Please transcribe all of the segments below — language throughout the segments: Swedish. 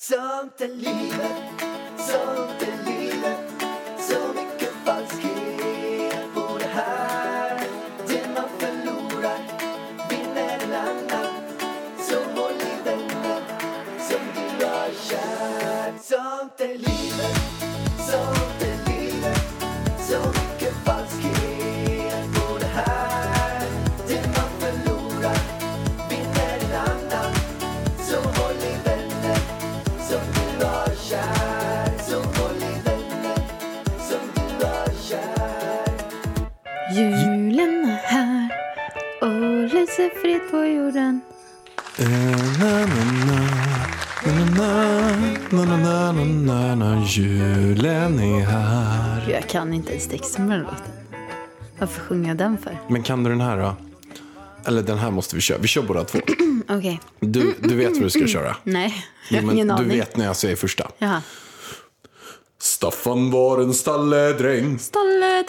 Sånt är livet, sånt på jorden. Julen är här. Gud, jag kan inte ens texten på den låten. Varför sjunger jag den för? Men kan du den här då? Eller den här måste vi köra. Vi kör båda två. Okej. Du, du vet vad du ska köra? Nej, jag har ingen du aning. vet när jag säger första. Jaha. Staffan var en stalledräng. Stalledräng,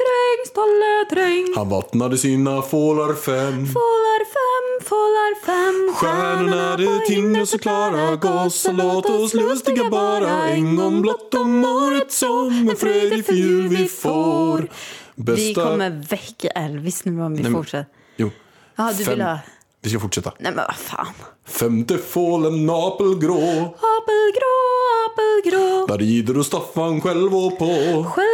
stalledräng. Han vattnade sina fålar fem. Fålar fem, fålar fem. Stjärnorna de tindrar så klara Gossar låt oss lustiga bara En gång blott om året som en fredig för jul vi får Vi Bästa... kommer väcka Elvis nu om vi men- fortsätter. Jo. Ja, du Fem- vill ha... Vi ska fortsätta. Nej men vad fan. Femte fålen apelgrå Apelgrå, apelgrå. Där rider och Staffan själv och på Själv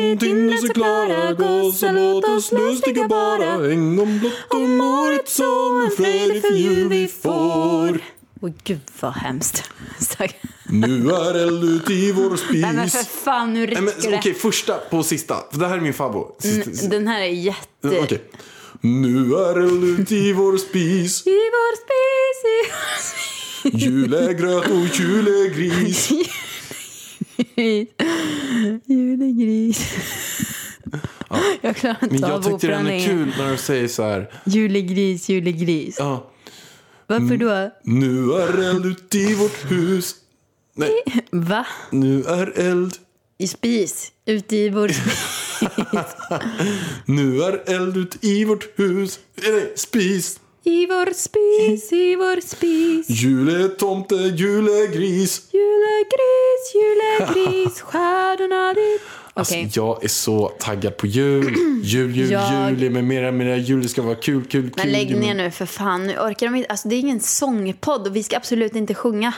De tindrar så klara Gossar låt oss lustiga bara En gång blott om året som en för jul vi får Åh gud vad hemskt. Nu är eld ut i vår spis Nej men för fan, nu räcker det. Okej, första på sista. Det här är min favorit. Mm, Den här är jätte... Okej. Nu är eld ut i vår spis. I vår spis, i vår spis. Julegröt och julegris. Julegris. Jag klarar Men inte jag av tyckte den är kul när du säger så här. Julegris, julegris. Ja, Varför då? nu är eld ut i vårt hus. Nej, Va? nu är eld. I spis? Ute i vår spis? Nu är eld ut i vårt hus. Nej, spis. I vår spis, i vår spis. Juletomte, julegris. Julegris, julegris, stjärnorna dit. Okej. Alltså, jag är så taggad på jul. Jul, jul, Jag- jul. Med mera, mera jul. Det ska vara kul, kul, kul. Men lägg ner nu för fan. Nu orkar de inte. Alltså, det är ingen sångpodd och vi ska absolut inte sjunga.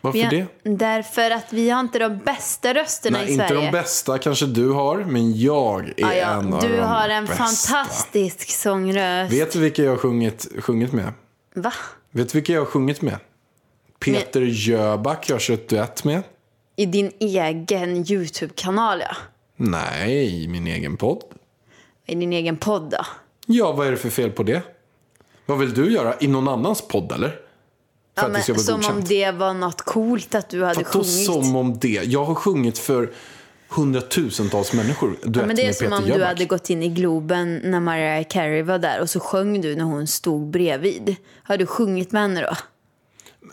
Varför har, det? Därför att vi har inte de bästa rösterna Nej, i inte Sverige. de bästa kanske du har, men jag är Ja, ja. en av Du de har en bästa. fantastisk sångröst. Vet du vilka jag har sjungit, sjungit med? Va? Vet du vilka jag har sjungit med? Peter Jöback jag har kört duett med. I din egen YouTube-kanal, ja. Nej, i min egen podd. I din egen podd, då. Ja, vad är det för fel på det? Vad vill du göra? I någon annans podd, eller? För Ja, att det ska men, vara som om godkänt. det var något coolt att du hade Vadå sjungit. som om det? Jag har sjungit för hundratusentals människor. Duett Ja, men det är som om du Jöback. hade gått in i Globen när Mariah Carey var där och så sjöng du när hon stod bredvid. Har du sjungit med henne då?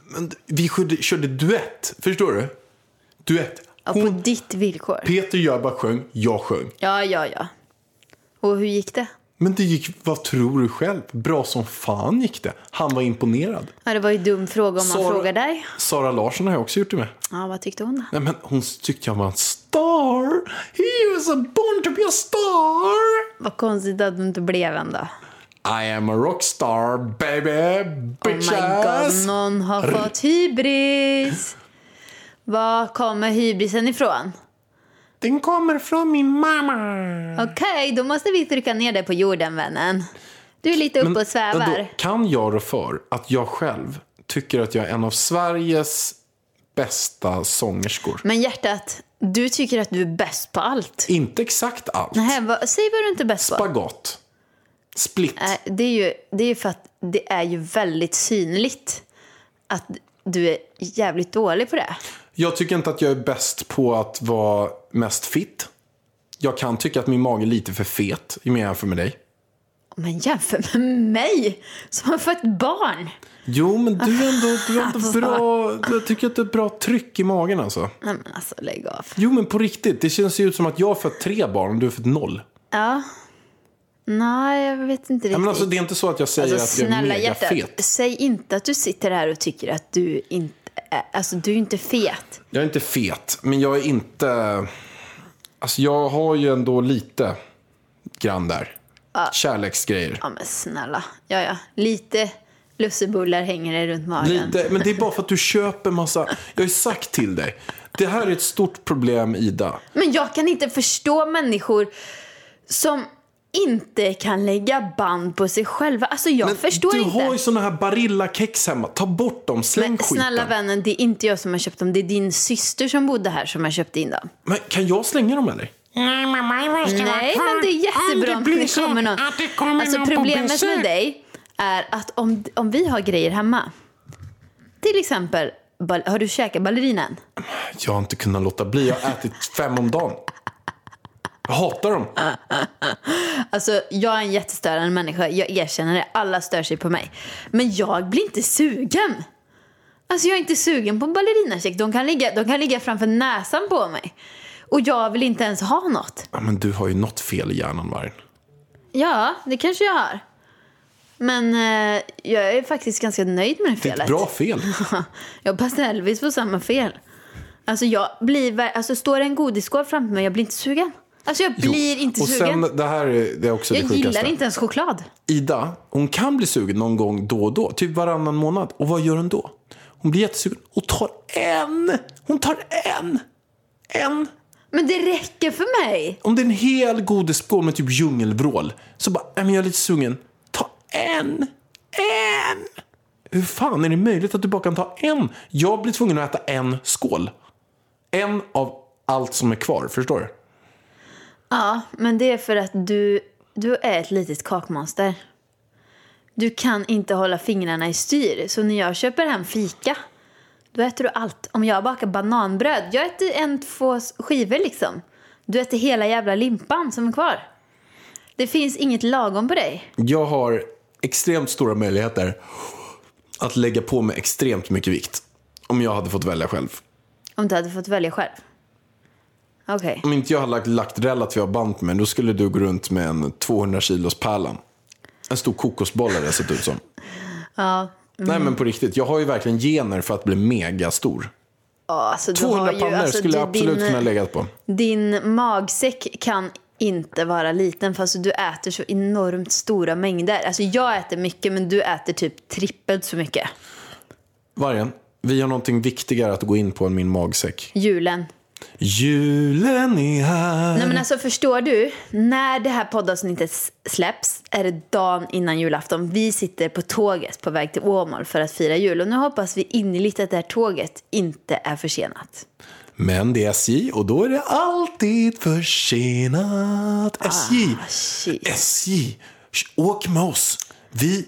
Men vi körde, körde duett, förstår du? Duett. Ja, på ditt villkor? Peter Jöback sjöng, jag sjöng. Ja, ja, ja. Och hur gick det? Men det gick, vad tror du själv? Bra som fan gick det. Han var imponerad. Ja, det var ju dum fråga om man Sara- frågar dig. Sara Larsson har jag också gjort det med. Ja, vad tyckte hon då? Nej, men hon tyckte jag var en star. He was a born to be a star. Vad konstigt att du inte blev en då. I am a rockstar baby Oh my bitches. god, någon har fått hybris. Var kommer hybrisen ifrån? Den kommer från min mamma. Okej, då måste vi trycka ner dig på jorden, vännen. Du är lite uppe och svävar. vadå, kan jag rå för att jag själv tycker att jag är en av Sveriges bästa sångerskor? Men hjärtat, du tycker att du är bäst på allt. Inte exakt allt. Nej, vad, säg vad du inte är bäst på. Spagat. Split. Nej, det är ju det är ju för att det är ju väldigt synligt att du är jävligt dålig på det. Jag tycker inte att jag är bäst på att vara mest fit. Jag kan tycka att min mage är lite för fet om jag jämför med dig. Men jämför med mig som har fått barn. Jo, men du är ändå, du är ändå Alltså. bra. Jag tycker att det är bra tryck i magen alltså. Nej, men alltså lägg av. Jo, men på riktigt. Det känns ju ut som att jag har fött tre barn och du har fött noll. Ja. Nej, jag vet inte riktigt. Ja, men alltså, det är inte så att jag säger Alltså, att jag är snälla mega hjärtat, fet. säg inte att du sitter här och tycker att du inte alltså du är inte fet. Jag är inte fet, men jag är inte... Alltså jag har ju ändå lite grann där. Kärleksgrejer. Ja men snälla, ja ja, lite lussebullar hänger det runt magen. Lite, men det är bara för att du köper massa... Jag har ju sagt till dig. Det här är ett stort problem, Ida. Men jag kan inte förstå människor som inte kan lägga band på sig själva. Alltså jag Men förstår du inte. har ju såna här Barilla-kex hemma. Ta bort dem, släng Men skiten. snälla vännen, det är inte jag som har köpt dem. Det är din syster som bodde här som har köpt in dem. Men kan jag slänga dem eller? Nej, mamma måste vara Nej, kvar. men det är jättebra Om det blir det så kommer någon. att det kommer Alltså någon på problemet besök. med dig är att om, om vi har grejer hemma. Till exempel, har du käkat ballerinan? Jag har inte kunnat låta bli. Jag har ätit fem om dagen. Jag hatar dem. Alltså, jag är en jättestörande människa. Jag erkänner det. Alla stör sig på mig. Men jag blir inte sugen. Alltså, jag är inte sugen på en ballerinacheck. De kan ligga, de kan ligga framför näsan på mig. Och jag vill inte ens ha något. Ja, men du har ju något fel i hjärnan, Vargen. Ja, det kanske jag har. Men eh, jag är faktiskt ganska nöjd med det Det är felet. ett bra fel. jag hoppas Elvis får samma fel. Alltså, jag blir, alltså står det en godisskål framför mig, jag blir inte sugen. Alltså jag Jo. blir inte och sugen. sen, det här är, det är också jag det sjukaste. gillar inte ens choklad. Ida, hon kan bli sugen någon gång då och då. Typ varannan månad. Och vad gör hon då? Hon blir jättesugen och tar en. Hon tar en. En. Men det räcker för mig. Om det är en hel godisskål med typ djungelvrål. Så bara, men jag är lite sugen. Ta en. En. Hur fan är det möjligt att du bara kan ta en? Jag blir tvungen att äta en skål. En av allt som är kvar, förstår du? Ja, men det är för att du, du är ett litet kakmonster. Du kan inte hålla fingrarna i styr. Så när jag köper hem fika, då äter du allt. Om jag bakar bananbröd, jag äter en, två skivor liksom. Du äter hela jävla limpan som är kvar. Det finns inget lagom på dig. Jag har extremt stora möjligheter att lägga på mig extremt mycket vikt. Om jag hade fått välja själv. Om du hade fått välja själv. Okej. Om inte jag hade lagt, lagt relativa band på mig, då skulle du gå runt med en 200 kilos pärlan. En stor kokosboll hade det sett ut som. Ja. Nej men på riktigt, jag har ju verkligen gener för att bli megastor. Ja, Alltså, du 200 har ju, pannor alltså, skulle jag din- absolut kunna lägga på. Din magsäck kan inte vara liten fast du äter så enormt stora mängder. Alltså jag äter mycket men du äter typ trippelt så mycket. Vargen, vi har någonting viktigare att gå in på än min magsäck. Julen. Julen är här. Nej men alltså förstår du? När det här poddavsnittet släpps är det dagen innan julafton. Vi sitter på tåget på väg till Åmål för att fira jul. Och nu hoppas vi innerligt att det här tåget inte är försenat. Men det är SJ och då är det alltid försenat. SJ, Ah, shit. SJ, åk med oss. Vi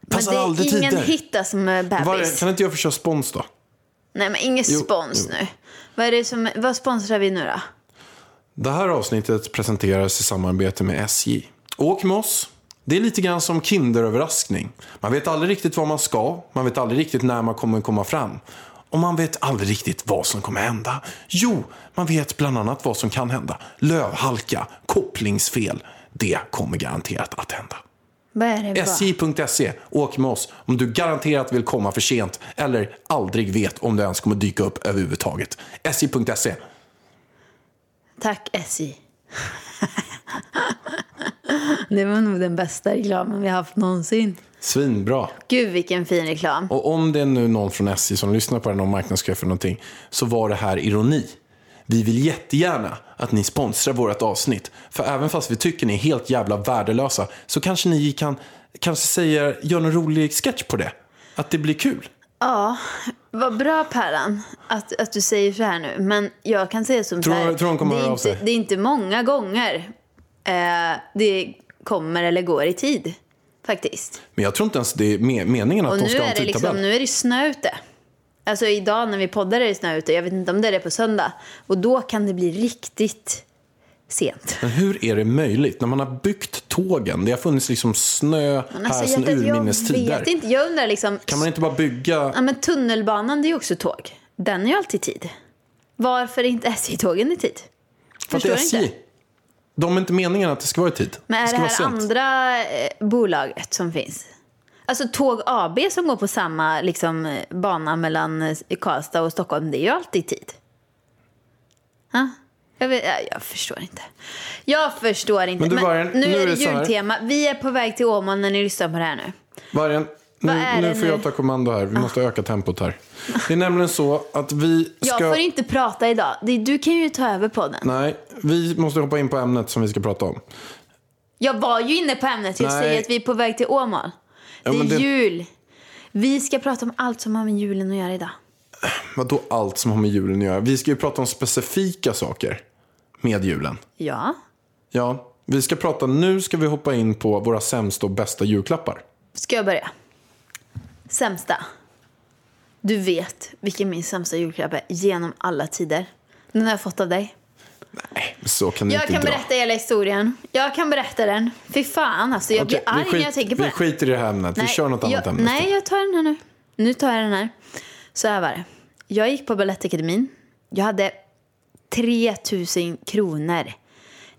Men passar det aldrig är ingen tider. hitta som bebis. Vargen, kan inte jag få köra spons då? Nej men ingen Jo, spons jo. nu. Vad, är det som, vad sponsrar vi nu då? Det här avsnittet presenteras i samarbete med SJ. Åk med oss. Det är lite grann som kinderöverraskning. Man vet aldrig riktigt vad man ska, man vet aldrig riktigt när man kommer komma fram. Och man vet aldrig riktigt vad som kommer hända. Jo, man vet bland annat vad som kan hända. Lövhalka, kopplingsfel. Det kommer garanterat att hända. SJ.se, åk med oss om du garanterat vill komma för sent eller aldrig vet om du ens kommer dyka upp överhuvudtaget. SJ.se. Tack SJ. det var nog den bästa reklamen vi har haft någonsin. Svinbra. Gud vilken fin reklam. Och om det är nu någon från SJ som lyssnar på den om marknadschef för någonting så var det här ironi. Vi vill jättegärna att ni sponsrar vårt avsnitt. För även fast vi tycker ni är helt jävla värdelösa så kanske ni kan kanske säga, gör en rolig sketch på det. Att det blir kul. Ja, vad bra Pärlan att, att du säger så här nu. Men jag kan säga som Tror- så här. tror hon kommer det, är inte, det är inte många gånger eh, det kommer eller går i tid. Faktiskt. Men jag tror inte ens det är me- meningen att Och de nu ska ha en är, det liksom, tidtabell. nu är det snö ute. Alltså idag när vi poddar är det snö ute. Jag vet inte om det är det på söndag. Och då kan det bli riktigt sent. Men hur är det möjligt? När man har byggt tågen, det har funnits liksom snö Men här alltså, sedan jag, jag urminnes tider. vet inte. Jag undrar liksom. Kan man inte bara bygga... Ja, men tunnelbanan det är ju också tåg. Den är ju alltid i tid. Varför är inte SJ-tågen i tid? För att det är SJ. inte. De är inte meningen att det ska vara i tid. Men är det vara här andra eh, bolaget som finns? Alltså Tåg AB som går på samma liksom, bana mellan eh, Karlstad och Stockholm, det är ju alltid tid. Ha? Jag, vet, jag, förstår inte. Jag förstår inte. Men Vargen, nu, nu är det jultema. Vi är på väg till Åmål när ni lyssnar på det här nu. Vargen, nu, nu det får jag ta kommando här. Vi måste öka tempot här. Det är nämligen så att vi ska... Jag får inte prata idag. Du kan ju ta över podden. Nej, vi måste hoppa in på ämnet som vi ska prata om. Jag var ju inne på ämnet. Jag Nej. säger att vi är på väg till Åmål. Ja, det är det- jul. Vi ska prata om allt som har med julen att göra idag. Vadå allt som har med julen att göra? Vi ska ju prata om specifika saker med julen. Ja. Ja, vi ska prata, nu ska vi hoppa in på våra sämsta och bästa julklappar. Ska jag börja? Sämsta. Du vet vilken min sämsta julklapp är genom alla tider. Den har jag fått av dig. Nej, så kan du Jag inte kan dra. berätta hela historien. Jag kan berätta den. Fy fan alltså, jag Okej, blir arg vi, när jag skit, tänker på vi det. skiter i det här ämnet. vi kör något annat jag, ämne Nej, jag tar den här nu. Nu tar jag den här. Så här var det. Jag gick på Balettakademin. Jag hade 3000 kronor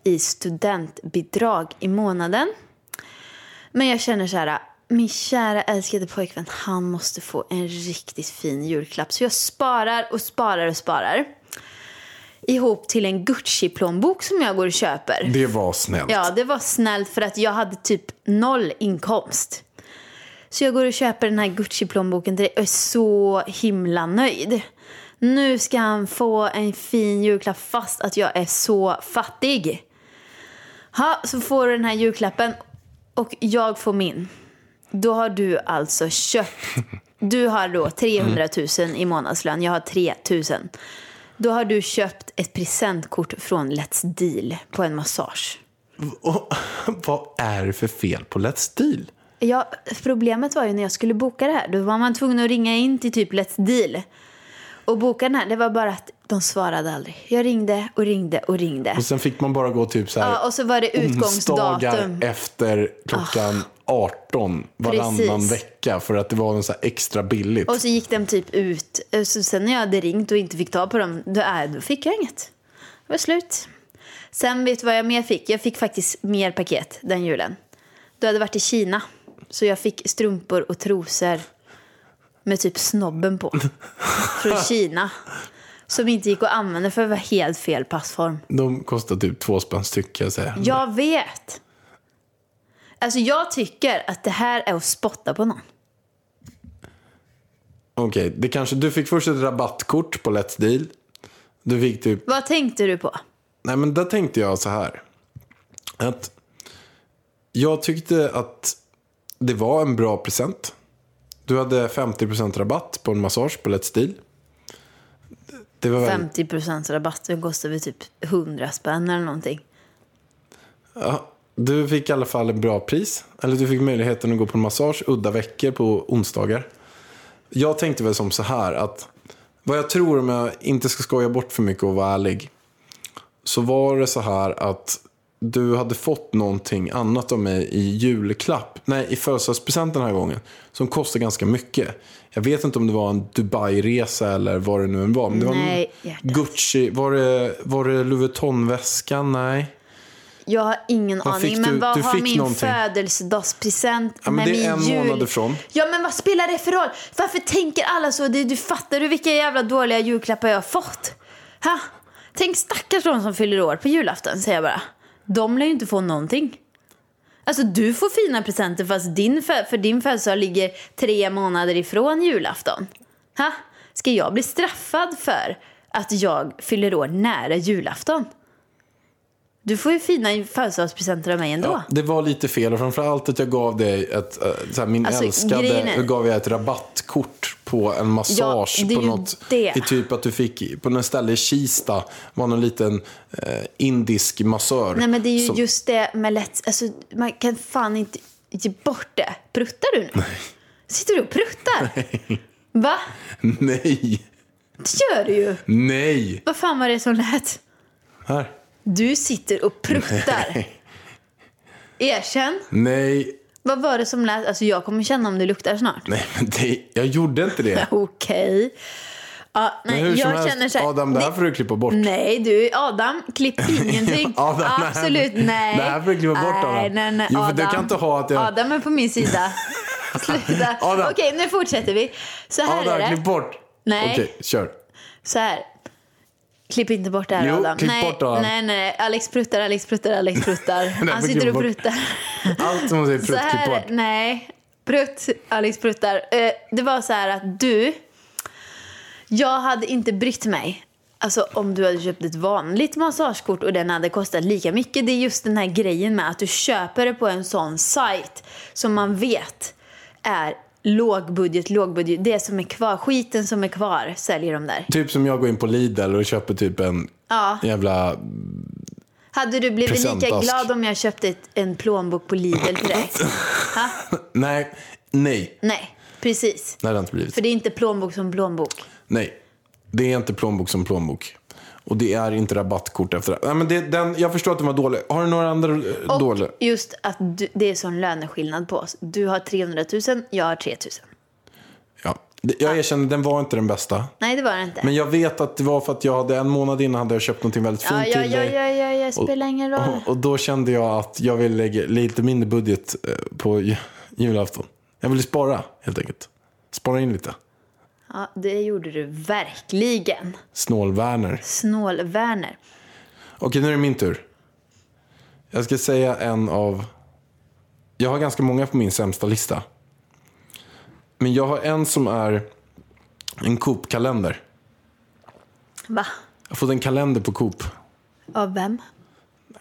i studentbidrag i månaden. Men jag känner så här, min kära älskade pojkvän, han måste få en riktigt fin julklapp. Så jag sparar och sparar och sparar. Ihop till en Gucci-plånbok som jag går och köper. Det var snällt. Ja, det var snällt för att jag hade typ noll inkomst. Så jag går och köper den här Gucci-plånboken till dig och är så himla nöjd. Nu ska han få en fin julklapp fast att jag är så fattig. Ha, så får du den här julklappen och jag får min. Då har du alltså köpt... Du har då 300 000 i månadslön, jag har 3 000. Då har du köpt ett presentkort från Let's Deal på en massage. Och, vad är det för fel på Let's Deal? Ja, problemet var ju när jag skulle boka det här. Då var man tvungen att ringa in till typ Let's Deal och boka den här. Det var bara att de svarade aldrig. Jag ringde och ringde och ringde. Och sen fick man bara gå typ så här Ja, och så var det utgångsdatum. efter klockan 18 varannan Precis. vecka för att det var en så extra billigt. Och så gick de typ ut. Så sen när jag hade ringt och inte fick ta på dem, då, äh, då fick jag inget. Det var slut. Sen vet du vad jag mer fick? Jag fick faktiskt mer paket den julen. Du hade varit i Kina. Så jag fick strumpor och trosor med typ snobben på. Från Kina. Som inte gick att använda för det var helt fel passform. De kostar typ två spänn styck kan jag säga. Jag vet. Alltså jag tycker att det här är att spotta på någon. Okej, det kanske, du fick först ett rabattkort på Let's Deal. Du fick typ Vad tänkte du på? Nej, men där tänkte jag så här. Att jag tyckte att det var en bra present. Du hade 50% rabatt på en massage på Let's Deal. Det var väl, 50% rabatt, den kostar väl typ 100 spänn eller någonting. ja, du fick i alla fall en bra pris. Eller du fick möjligheten att gå på en massage udda veckor på onsdagar. Jag tänkte väl som så här att vad jag tror om jag inte ska skoja bort för mycket och vara ärlig. så var det så här att du hade fått någonting annat av mig i julklapp, nej i födelsedagspresent den här gången, som kostade ganska mycket. Jag vet inte om det var en Dubai-resa eller vad det nu var. Men det Nej, var hjärtat. Gucci, var det, var det Louis Vuitton-väskan? Nej. Jag har ingen Vad aning. fick Men du? vad Du har min någonting. födelsedagspresent Ja, med det är min en jul... månad ifrån. Ja, men vad spelar det för roll? Varför tänker alla så? Du, du fattar du vilka jävla dåliga julklappar jag har fått? Ha? Tänk stackars de som fyller år på julafton, säger jag bara. De lär ju inte få någonting. Alltså du får fina presenter fast din fö- för din födelsedag ligger tre månader ifrån julafton. Ha? Ska jag bli straffad för att jag fyller år nära julafton? Du får ju fina födelsedagspresenter av mig ändå. Ja, det var lite fel och framförallt att jag gav dig ett, eh, så här, min Alltså, älskade, är- gav jag ett rabattkort på en massage. Ja, på något, det. I typ att du fick, på något ställe i Kista, var någon liten eh, indisk massör. Nej men det är ju som- just det med lätt, alltså man kan fan inte ge bort det. Pruttar du nu? Nej. Sitter du och pruttar? Va? Nej, Det gör du ju. nej. Vad fan var det som lät? Här. Du sitter och pruttar. Erkänn. Nej, Vad var det som lät? Alltså jag kommer känna om det luktar snart. nej men det, jag gjorde inte det. Okej. Ja, Men nej, hur som jag helst, känner så här, Adam, det här får du klippa bort. Nej du, Adam, klipp ingenting. Adam. Absolut nej. Det här får du klippa bort, Adam. Nej, nej, nej, Jo, för Adam. du kan inte ha att jag- Adam är på min sida. Sluta. Adam. Okej, nu fortsätter vi. Så här är Adam, det. klipp bort. Nej. Okej, kör. Så här. Klipp inte bort det här Jo, Adam. klipp nej, bort Adam. nej, nej. Alex pruttar, Alex pruttar, Alex pruttar. Han sitter klipp och pruttar. Allt som man säger prutt, klipp här, bort. nej. Prutt, Alex pruttar. Eh, det var så här att du, jag hade inte brytt mig. Alltså om du hade köpt ett vanligt massagekort och den hade kostat lika mycket. Det är just den här grejen med att du köper det på en sån sajt som man vet är lågbudget, lågbudget. Det som är kvar, skiten som är kvar säljer de där. Typ som jag går in på Lidl och köper typ en Ja. jävla... Hade du blivit lika glad om jag köpte ett, en plånbok på Lidl till dig? Nej, nej. Nej, precis. Nej, det har inte blivit. För det är inte plånbok som plånbok. Nej, det är inte plånbok som plånbok. Och det är inte rabattkort efter det. Nej, men det, den, jag förstår att den var dålig. Har du några andra eh, Och dåliga? just att du, det är sån löneskillnad på oss. Du har 300 000, jag har 3 000. Ja. Jag erkänner, den var inte den bästa. Nej, det var det inte. Men jag vet att det var för att jag hade en månad innan hade jag köpt någonting väldigt fint ja, ja, till ja, dig. ja, ja, ja, spelar ingen roll. Och, och då kände jag att jag ville lägga lite mindre budget eh, på ju- julafton. Jag ville spara helt enkelt. Spara in lite. Ja, det gjorde du verkligen. Snål-Werner. Snål-Werner. Okej, nu är det min tur. Jag ska säga en av... Jag har ganska många på min sämsta lista. Men jag har en som är en Coop-kalender. Va? Jag har fått en kalender på Coop. Av vem?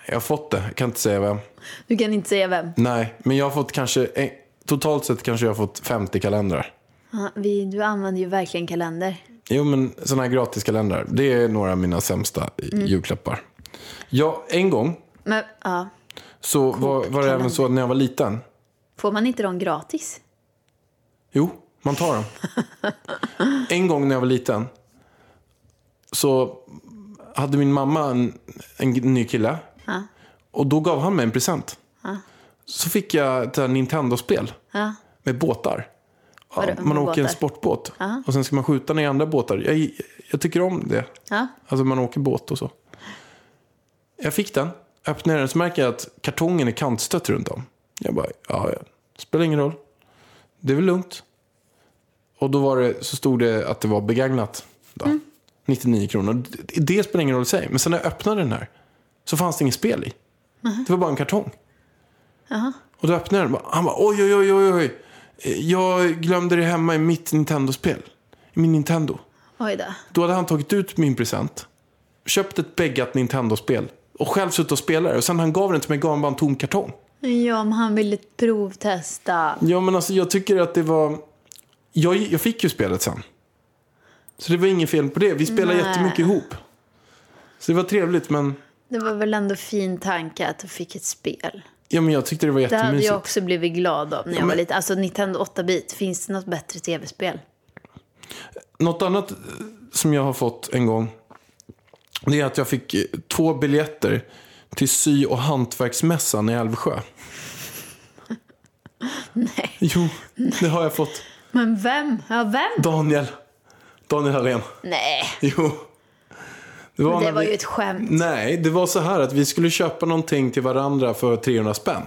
Jag har fått det, jag kan inte säga vem. Du kan inte säga vem. Nej, men jag har fått kanske... en- Totalt sett kanske jag har fått 50 kalendrar. Ja, vi, du använder ju verkligen kalender. Jo, men sådana här gratiskalendrar. Det är några av mina sämsta Mm. julklappar. Ja, en gång Men ja, så var, var det även så att när jag var liten. får man inte dem gratis? Jo, man tar dem. en gång när jag var liten så hade min mamma en, en ny kille. Ja. Och då gav han mig en present. Så fick jag ett Nintendo-spel Ja. med båtar. Ja, man med åker en båtar? sportbåt och sen ska man skjuta ner andra båtar. Jag, jag tycker om det. Ja. Alltså man åker båt och så. Jag fick den, öppnade den så märker jag att kartongen är kantstött runt om. Jag bara, ja, ja, spelar ingen roll. Det är väl lugnt. Och då var det, så stod det att det var begagnat. Då. 99 kronor. Det, det spelar ingen roll i sig. Men sen när jag öppnade den här så fanns det inget spel i. Det var bara en kartong. Och då öppnade jag den. Han bara, oj, oj, oj, oj, oj. Jag glömde det hemma i mitt Nintendo-spel. I min Nintendo. Oj då. Då hade han tagit ut min present, köpt ett beggat Nintendo-spel och själv suttit och spelat det. Och sen han gav den till mig gav han bara en tom kartong. Ja, om han ville provtesta. Ja, men alltså jag tycker att det var... Jag, jag fick ju spelet sen. Så det var inget fel på det. Vi spelade Nej. jättemycket ihop. Så det var trevligt, men, Det var väl ändå fin tanke att du fick ett spel. Ja, men jag tyckte det var Det hade jättemysigt. jag också blivit glad av när jag men- var liten. Alltså Nintendo 8-bit, finns det något bättre tv-spel? Något annat eh, som jag har fått en gång. Det är att jag fick eh, två biljetter till sy och hantverksmässan i Älvsjö. Nej. Jo, det har jag fått. Men vem? Ja, vem? Daniel. Daniel Hallén. Nej, Jo. Det var, det var vi... ju ett skämt. Nej, det var så här att vi skulle köpa någonting till varandra för 300 spänn.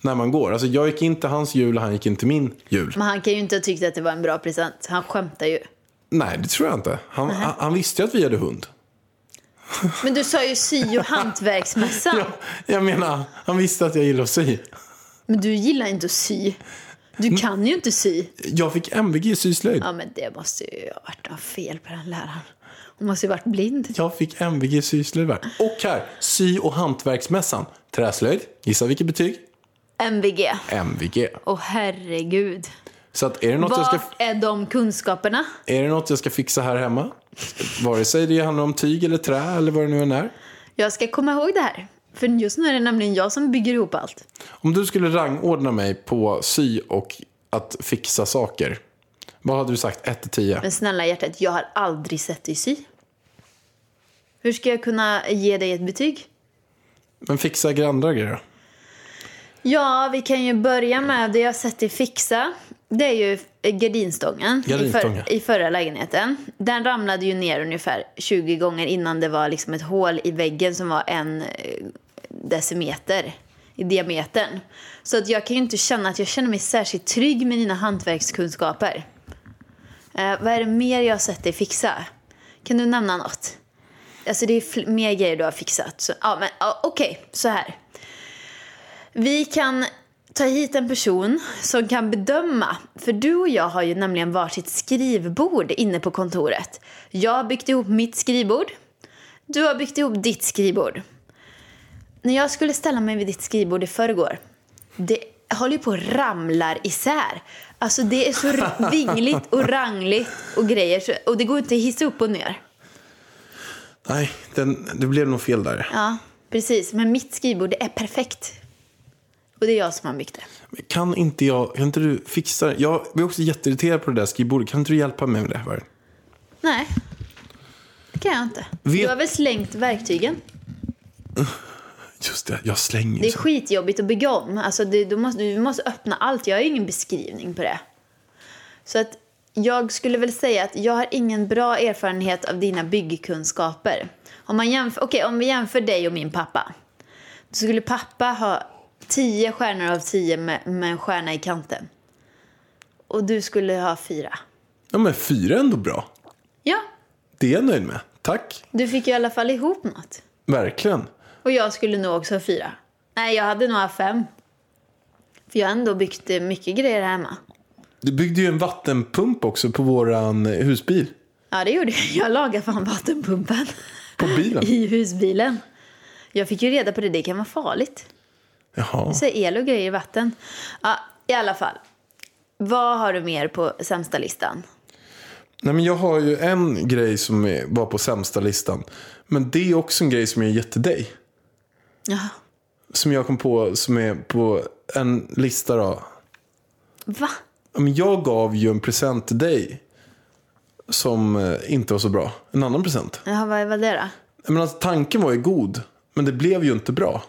När man går. Alltså jag gick in till hans jul och han gick in till min jul. Men han kan ju inte ha tyckt att det var en bra present. Han skämtar ju. Nej, det tror jag inte. Han, han, han visste ju att vi hade hund. Men du sa ju sy och hantverksmässan. Ja, jag menar, han visste att jag gillar att sy. Men du gillar inte att sy. Du kan ju inte sy. Jag fick MVG i syslöjd. Ja, men det måste ju ha varit något fel på den läraren. Måste ju varit blind. Jag fick MVG i syslöjd. Och här, sy och hantverksmässan. Träslöjd. Gissa vilket betyg? MVG. MVG. Åh herregud. Så att är det något jag ska... Är de kunskaperna? Är det något jag ska fixa här hemma? Vare sig det handlar om tyg eller trä eller vad det nu än är. Jag ska komma ihåg det här. För just nu är det nämligen jag som bygger ihop allt. Om du skulle rangordna mig på sy och att fixa saker. Vad hade du sagt? 1 till 10? Men snälla hjärtat, jag har aldrig sett dig sy. Hur ska jag kunna ge dig ett betyg? Men fixa andra grejer då? Ja, vi kan ju börja med det jag har sett dig fixa. Det är ju eh, gardinstången i, Gardinstången. för, i förra lägenheten. Den ramlade ju ner ungefär 20 gånger innan det var liksom ett hål i väggen som var en eh, decimeter i diametern. Så att jag kan ju inte känna att jag känner mig särskilt trygg med dina hantverkskunskaper. Eh, vad är det mer jag har sett dig fixa? Kan du nämna något? Alltså det är mer grejer du har fixat. Så, ja, men ja, okej, så här. Vi kan ta hit en person som kan bedöma. För du och jag har ju nämligen varsitt skrivbord inne på kontoret. Jag har byggt ihop mitt skrivbord. Du har byggt ihop ditt skrivbord. När jag skulle ställa mig vid ditt skrivbord i förrgår. Det håller ju på att ramlar isär. Alltså det är så vingligt och rangligt och grejer. Så, och det går inte att hissa upp och ner. Nej, den, det blev nog fel där. Ja, precis. Men mitt skrivbord är perfekt. Och det är jag som har byggt det. Kan inte jag, kan inte du fixa det? Jag blir också jätteirriterad på det där skrivbordet. Kan inte du hjälpa mig med det? Här? Nej, det kan jag inte. Vet- Du har väl slängt verktygen? Just det, jag slänger. Det är så. skitjobbigt att bygga om. Alltså det, du, måste, du måste öppna allt. Jag har ingen beskrivning på det. Så att jag skulle väl säga att jag har ingen bra erfarenhet av dina byggkunskaper. Om, man jämför, okej, om vi jämför dig och min pappa. Då skulle pappa ha 10 stjärnor av 10 med, med en stjärna i kanten. Och du skulle ha fyra. Ja, men fyra är ändå bra. Ja, Det är jag nöjd med. Tack. du fick ju i alla fall ihop något. Verkligen. Och jag skulle nog också ha fyra. Nej, jag hade nog haft fem. För jag har ändå byggt eh, mycket grejer hemma. Du byggde ju en vattenpump också på våran eh, husbil. Ja, det gjorde jag. Jag lagade fan vattenpumpen På bilen. i husbilen. Jag fick ju reda på det. Det kan vara farligt. Jaha. Så el och grejer i vatten. Ja, i alla fall. Vad har du mer på sämsta listan? Nej, men jag har ju en grej som var på sämsta listan. Men det är också en grej som är jätte dig. Ja. Som jag kom på som är på en lista då. Va? Ja, men Jag gav ju en present till dig. Som eh, inte var så bra. En annan present. Jaha, vad var det då? Menar, alltså, tanken var ju god. Men det blev ju inte bra.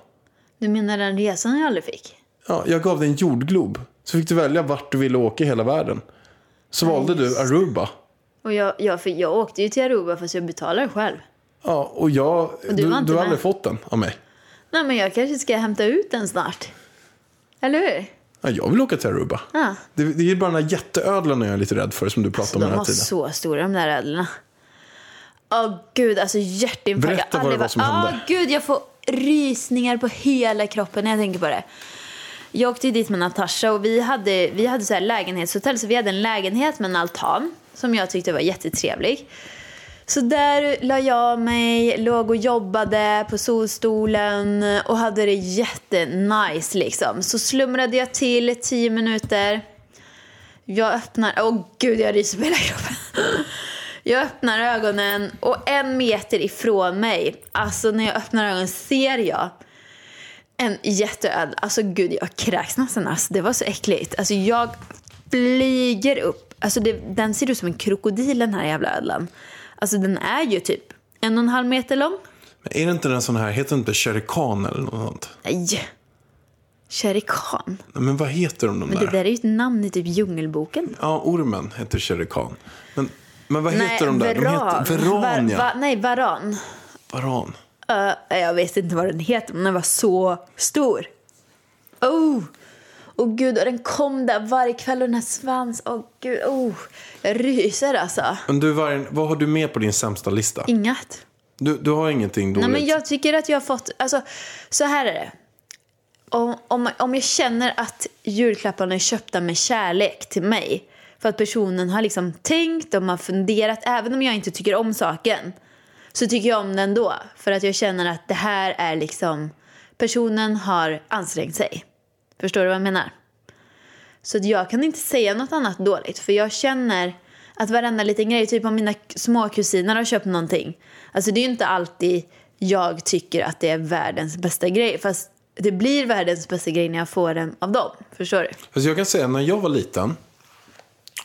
Du menar den resan jag aldrig fick? Ja, jag gav dig en jordglob. Så fick du välja vart du ville åka i hela världen. Så valde du Aruba. Och jag, jag, för jag åkte ju till Aruba fast jag betalade själv. Ja, och jag... du du, inte du har aldrig fått den av mig. Nej, men jag kanske ska hämta ut den snart. Eller hur? Ja, jag vill åka till Aruba. Ja. Det, det är bara den här jätteödlorna jag är lite rädd för som du pratar om De hela var tiden. så stora de där ödlorna. Åh gud, alltså hjärtinfarkt. Berätta vad det var som hände. Åh gud, jag får rysningar på hela kroppen när jag tänker på det. Jag åkte dit med Natasha och vi hade, vi hade så här lägenhetshotell. Så vi hade en lägenhet med en altan som jag tyckte var jättetrevlig. Så där la jag mig, låg och jobbade på solstolen och hade det jättenice liksom. Så slumrade jag till tio minuter. Jag öppnar... Åh gud, jag ryser på hela kroppen. Jag öppnar ögonen och en meter ifrån mig, alltså när jag öppnar ögonen ser jag en jätteödla. Alltså gud, jag kräks nästan. Alltså, det var så äckligt. Alltså jag flyger upp. Alltså det, den ser ut som en krokodil den här jävla ödlan. Alltså den är ju typ en och en halv meter lång. Men är det inte en sån här, heter det inte Shere Khan eller något sånt? Nej. Nej, Men vad heter de, de Men där? det där är ju ett namn i typ Djungelboken. Ja, ormen heter Shere Khan. Men, men vad Nej, heter de där? De varan. heter Varan, Va- ja. va- nej, varan. Varan. Uh, jag vet inte vad den heter, men den var så stor. Oh! Och gud, och den kom där varje kväll och den här svans. Åh gud, oh. Jag ryser alltså. Men du, Vargen, vad har du med på din sämsta lista? Inget. Du, du har ingenting dåligt? Nej, men jag tycker att jag har fått... Alltså, så här är det. Om, om, om jag känner att julklapparna är köpta med kärlek till mig för att personen har liksom tänkt, de har funderat, även om jag inte tycker om saken så tycker jag om den ändå. För att jag känner att det här är liksom... Personen har ansträngt sig. Förstår du vad jag menar? Så jag kan inte säga något annat dåligt. För jag känner att varenda liten grej, typ om mina små kusiner har köpt någonting. Alltså det är ju inte alltid jag tycker att det är världens bästa grej. Fast det blir världens bästa grej när jag får den av dem. Förstår du? Fast jag kan säga, när jag var liten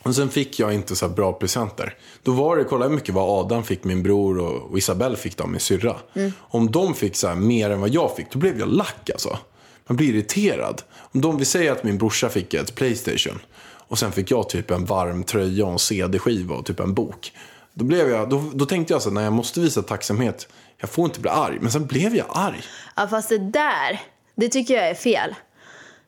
och sen fick jag inte så bra presenter. Då var det, kolla hur mycket vad Adam fick, min bror och, och Isabelle fick av min syrra. Om de fick så här mer än vad jag fick, då blev jag lack alltså. Man blir irriterad. Om de, vi säger att min brorsa fick ett Playstation. Och sen fick jag typ en varm tröja och en CD-skiva och typ en bok. Då, blev jag, då, då tänkte jag så här, nej jag måste visa tacksamhet. Jag får inte bli arg. Men sen blev jag arg. Ja, fast det där, det tycker jag är fel.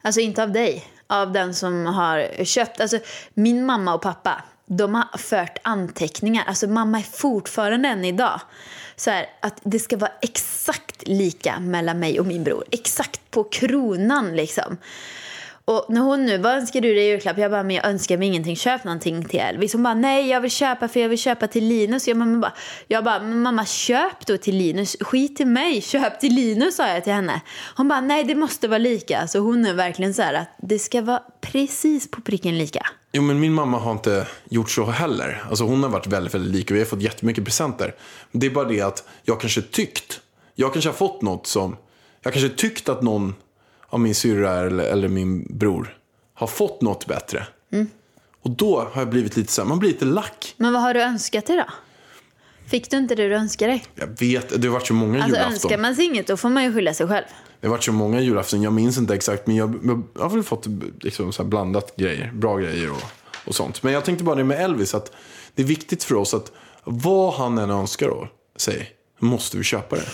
Alltså inte av dig, av den som har köpt. Alltså min mamma och pappa, de har fört anteckningar. Alltså mamma är fortfarande än idag. Så här, att det ska vara exakt lika mellan mig och min bror. Exakt på kronan liksom. Och när hon nu, vad önskar du dig i julklapp? Jag bara, men jag önskar mig ingenting. Köp någonting till Elvis. Hon bara, nej jag vill köpa för jag vill köpa till Linus. Jag, mamma bara, jag bara, men mamma köp då till Linus. Skit till mig, köp till Linus sa jag till henne. Hon bara, nej det måste vara lika. Så hon är verkligen så här att det ska vara precis på pricken lika. Jo, men min mamma har inte gjort så heller. Alltså, hon har varit väldigt, väldigt lik och vi har fått jättemycket presenter. Det är bara det att jag kanske tyckt, jag kanske har fått något som, jag kanske tyckt att någon av min syrra eller, eller min bror har fått något bättre. Och då har jag blivit lite så här, man blir lite lack. Men vad har du önskat dig då? Fick du inte det du önskade dig? Jag vet, det har varit så många Alltså julafton. önskar man sig inget då får man ju skylla sig själv. Det har varit så många julafton, jag minns inte exakt. Men jag, jag har väl fått liksom, så här blandat grejer, bra grejer och, och sånt. Men jag tänkte bara det med Elvis, att det är viktigt för oss att vad han än önskar då, säg, måste vi köpa det.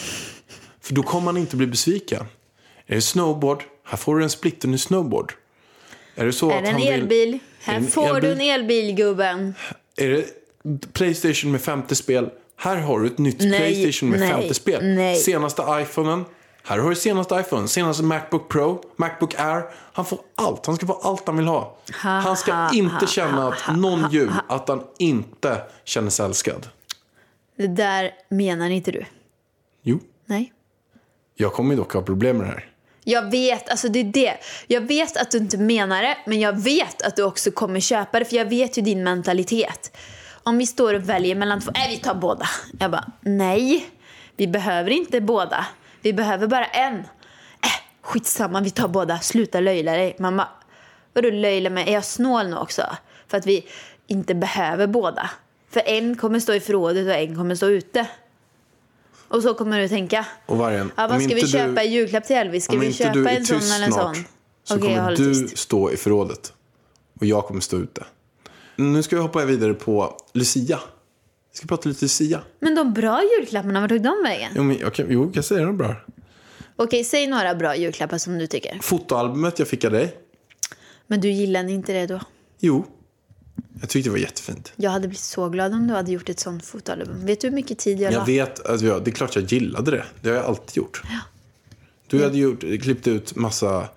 För då kommer han inte bli besviken. Är det snowboard, här får du en splitterny snowboard. Är det så Är att en han vill- elbil? Här en får du elbil? en elbil gubben. Är det Playstation med 50 spel? Här har du ett nytt Nej, Playstation med nej, 50 spel. nej. Senaste iPhonen. Här har du senaste iPhone. Senaste Macbook Pro. Macbook Air. Han får allt. Han ska få allt han vill ha. Han ska inte känna att någon jul att han inte känner sig älskad. Det där menar inte du. Jo, Nej. jag kommer dock ha problem med det här. Jag vet, alltså det är det. Jag vet att du inte menar det, men jag vet att du också kommer köpa det, för jag vet ju din mentalitet. Om vi står och väljer mellan två, nej vi tar båda. Jag bara, nej, vi behöver inte båda. Vi behöver bara en. Äh, skitsamma, vi tar båda. Sluta löjla dig. Mamma, vadå löjla mig? Är jag snål nu också? För att vi inte behöver båda. För en kommer stå i förrådet och en kommer stå ute. Och så kommer du tänka. Och vargen, Ja, vad ska vi köpa du- i julklapp till Elvis? Ska vi köpa en sån eller en sån? så Okej, kommer du tyst. stå i förrådet. Och jag kommer stå ute. Nu ska vi hoppa vidare på Lucia. Vi ska prata lite Lucia. Men de bra julklapparna, vart tog de vägen? Jo, men jag kan, jo, jag säga det bra. Okej, säg några bra julklappar som du tycker. Fotoalbumet jag fick av dig. Men du gillade inte det då? Jo. Jag tyckte det var jättefint. Jag hade blivit så glad om du hade gjort ett sånt fotoalbum. Vet du hur mycket tid jag, Jag la? vet, alltså, ja, det är klart jag gillade det. Det har jag alltid gjort. Du hade gjort, klippt ut massa...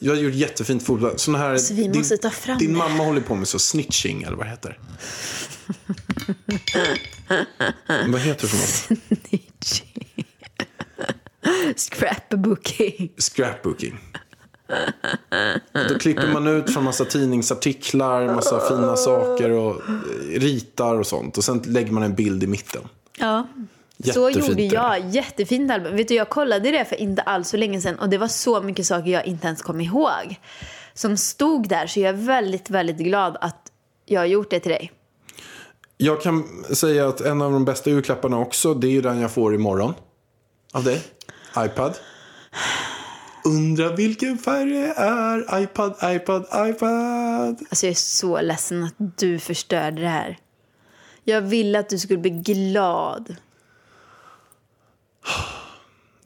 Jag hade gjort jättefint foto. Såna här, Så vi måste ta fram Din det. mamma håller på med så snitching, eller vad det heter. vad heter det för något? Scrapbooking. Scrapbooking. Då klipper man ut från massa tidningsartiklar, massa fina saker och eh, ritar och sånt. Och sen lägger man en bild i mitten. Ja. Så Jättefint gjorde är det. jag. Jättefint album. Vet du, jag kollade det för inte alls så länge sedan och det var så mycket saker jag inte ens kom ihåg som stod där. Så jag är väldigt, väldigt glad att jag har gjort det till dig. Jag kan säga att en av de bästa julklapparna också, det är ju den jag får imorgon. Av dig. iPad. Undrar vilken färg det är. iPad, iPad, iPad. Alltså jag är så ledsen att du förstörde det här. Jag ville att du skulle bli glad.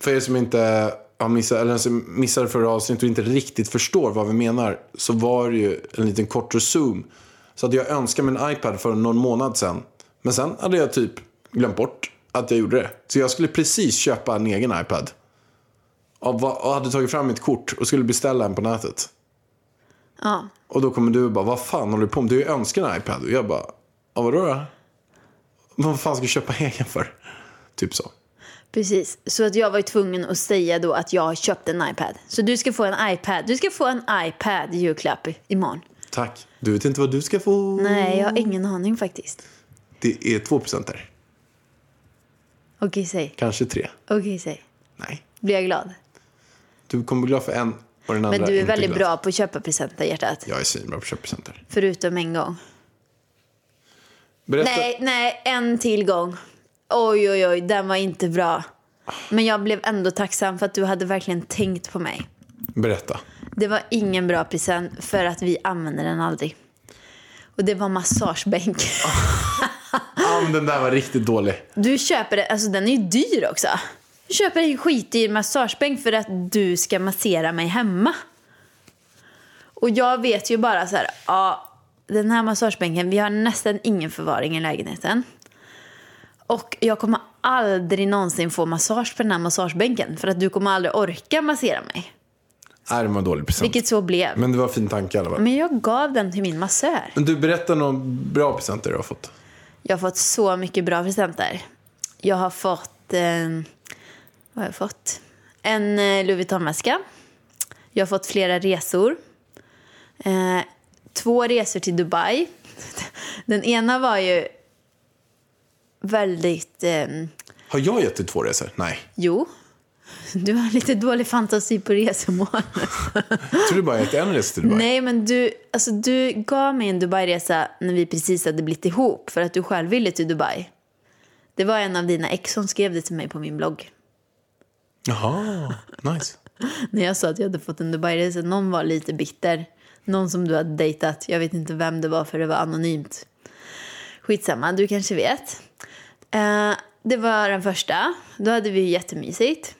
För er som inte har missat, eller som missade förra avsnittet och inte riktigt förstår vad vi menar. Så var det ju en liten kort zoom. Så att jag önskade mig en iPad för någon månad sedan. Men sen hade jag typ glömt bort att jag gjorde det. Så jag skulle precis köpa en egen iPad. Och, hade tagit fram mitt kort och skulle beställa en på nätet. Ja. Och då kommer du och bara, vad fan håller du på med? Du önskar en iPad. Och jag bara, ja vadå då? Vad fan ska jag köpa egen för? Typ så. Precis, så att jag var tvungen att säga då att jag har köpt en iPad. Så du ska få en iPad. Du ska få en iPad i julklapp imorgon. Tack. Du vet inte vad du ska få. Nej, jag har ingen aning faktiskt. Det är 2% där. Okej, säg. Kanske tre. Okej, säg. Nej. Blir jag glad? Du kommer bli glad för en och den andra Men du är väldigt glad. bra på att köpa presenter, hjärtat. Jag är svinbra på att köpa presenter. Förutom en gång. Berätta. Nej, nej, en till gång. Oj, oj, oj, den var inte bra. Men jag blev ändå tacksam för att du hade verkligen tänkt på mig. Berätta. Det var ingen bra present för att vi använder den aldrig. Och det var massagebänk. Ja, men den där var riktigt dålig. Du köper det, alltså den är ju dyr också. Köper en skitdyr massagebänk för att du ska massera mig hemma. Och jag vet ju bara så här, ja, den här massagebänken, vi har nästan ingen förvaring i lägenheten. Och jag kommer aldrig någonsin få massage på den här massagebänken för att du kommer aldrig orka massera mig. Nej, det var en dålig present. Vilket så blev. Men det var en fin tanke i alla fall. Men jag gav den till min massör. Men du, berätta några bra presenter du har fått. Jag har fått så mycket bra presenter. Jag har fått... Eh, vad har jag fått? En eh, Louis Vuitton-väska. Jag har fått flera resor. Eh, två resor till Dubai. Den ena var ju väldigt... Eh, Har jag gett dig två resor? Nej. jo, du har lite dålig fantasi på resmål. Tror du bara gett en resa till Dubai. Nej, men du, alltså, du gav mig en Dubai-resa när vi precis hade blivit ihop för att du själv ville till Dubai. Det var en av dina ex som skrev det till mig på min blogg. Jaha, nice. När jag sa att jag hade fått en Dubai-resa. Någon var lite bitter. Någon som du hade dejtat. Jag vet inte vem det var för det var anonymt. Skitsamma, du kanske vet. Eh, det var den första. Då hade vi ju jättemysigt.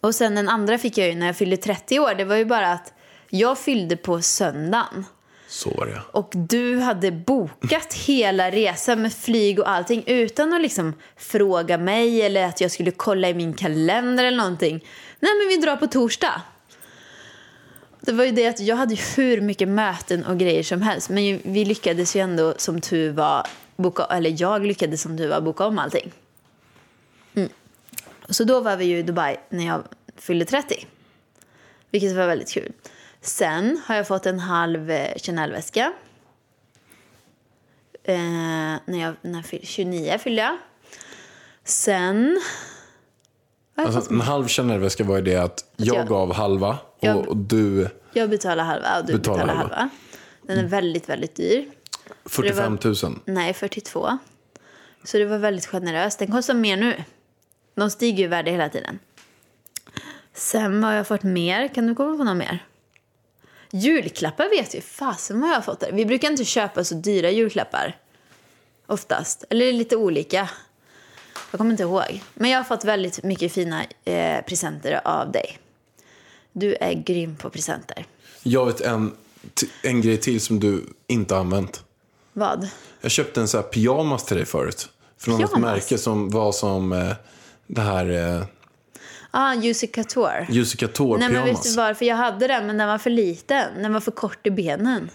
Och sen den andra fick jag ju när jag fyllde 30 år. Det var ju bara att jag fyllde på söndagen. Så var det. Och du hade bokat hela resan med flyg och allting utan att liksom fråga mig eller att jag skulle kolla i min kalender eller någonting. Nej men vi drar på torsdag. Det var ju det att jag hade ju hur mycket möten och grejer som helst. Men vi lyckades ju ändå som tur var boka, eller jag lyckades som tur var boka om allting. Mm. Så då var vi ju i Dubai när jag fyllde 30. Vilket var väldigt kul. Sen har jag fått en halv eh, Chanel-väska. Eh, när jag, när jag fyllde, 29 fyllde jag. Sen... Jag, Alltså, en halv Chanel-väska var ju det att jag jag- gav halva Jag- och, och du jag betalar halva och du Betalar betalar halva. halva. Den är väldigt, väldigt dyr. 45 000. Nej, 42. Så det var väldigt generöst. Den kostar mer nu. De stiger ju i värde hela tiden. Sen har jag fått mer. Kan du komma på något mer? Julklappar vet ju fasen vad jag har fått. Där. Vi brukar inte köpa så dyra julklappar. Oftast. Eller lite olika. Jag kommer inte ihåg. Men jag har fått väldigt mycket fina eh, presenter av dig. Du är grym på presenter. Jag vet en, en grej till som du inte har använt. Vad? Jag köpte en sån här pyjamas till dig förut. Från ett Pyjamas? märke som var som eh, det här eh, Ah, Couture. Jussi Couture Nej men vet du varför jag hade den? Men den var för liten. Den var för kort i benen.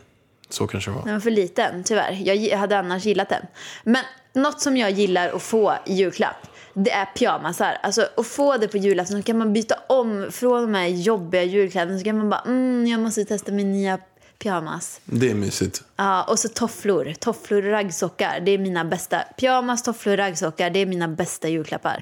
Så kanske det var. Den var för liten, tyvärr. Jag hade annars gillat den. Men något som jag gillar att få i julklapp, det är pyjamasar. Alltså att få det på julafton så kan man byta om från de här jobbiga julkläderna. Så kan man bara, mm, jag måste testa min nya pyjamas. Det är mysigt. Ja, och så tofflor. Tofflor och raggsockar. Det är mina bästa. Pyjamas, tofflor och raggsockar. Det är mina bästa julklappar.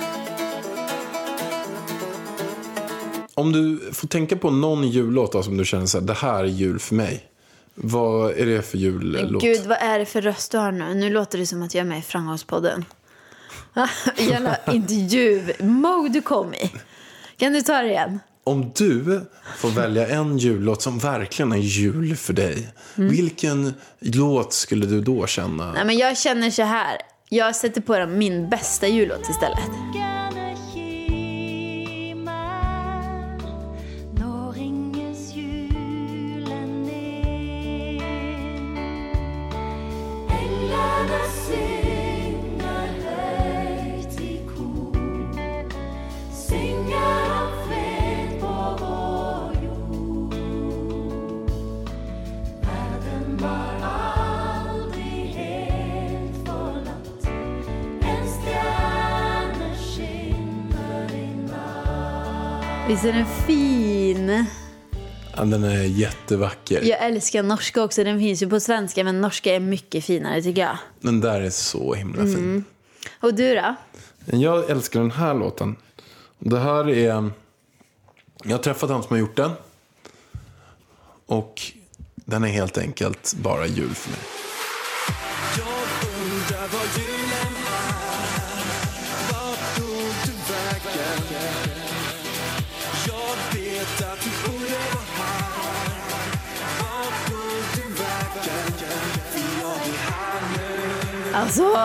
Om du får tänka på någon jullåt då, som du känner så här, det här är jul för mig. Vad är det för jullåt? Gud, vad är det för röst du har nu? Nu låter det som att jag är med i Framgångspodden. Jävla intervju-mode du kom i. Kan du ta det igen? Om du får välja en jullåt som verkligen är jul för dig. Mm. Vilken låt skulle du då känna? Nej, men jag känner så här. Jag sätter på den min bästa jullåt istället. Visst är den fin? Ja, den är jättevacker. Jag älskar norska också. Den finns ju på svenska, men norska är mycket finare tycker jag. Den där är så himla fin. Och du då? Jag älskar den här låten. Det här är... Jag har träffat han som har gjort den. Och den är helt enkelt bara jul för mig. Alltså...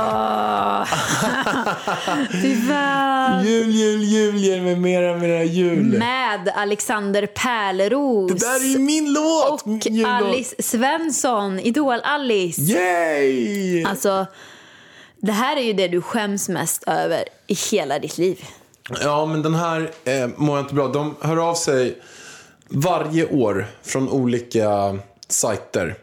Fan. Jul, jul, jul, ge mig mera, mera jul. Med Alexander Pärleros. Det där är ju min låt! Och Min. Alice Svensson, Idol-Alice. Yay! Alltså, det här är ju det du skäms mest över i hela ditt liv. Ja, men den här eh, mår jag inte bra. De hör av sig varje år från olika sajter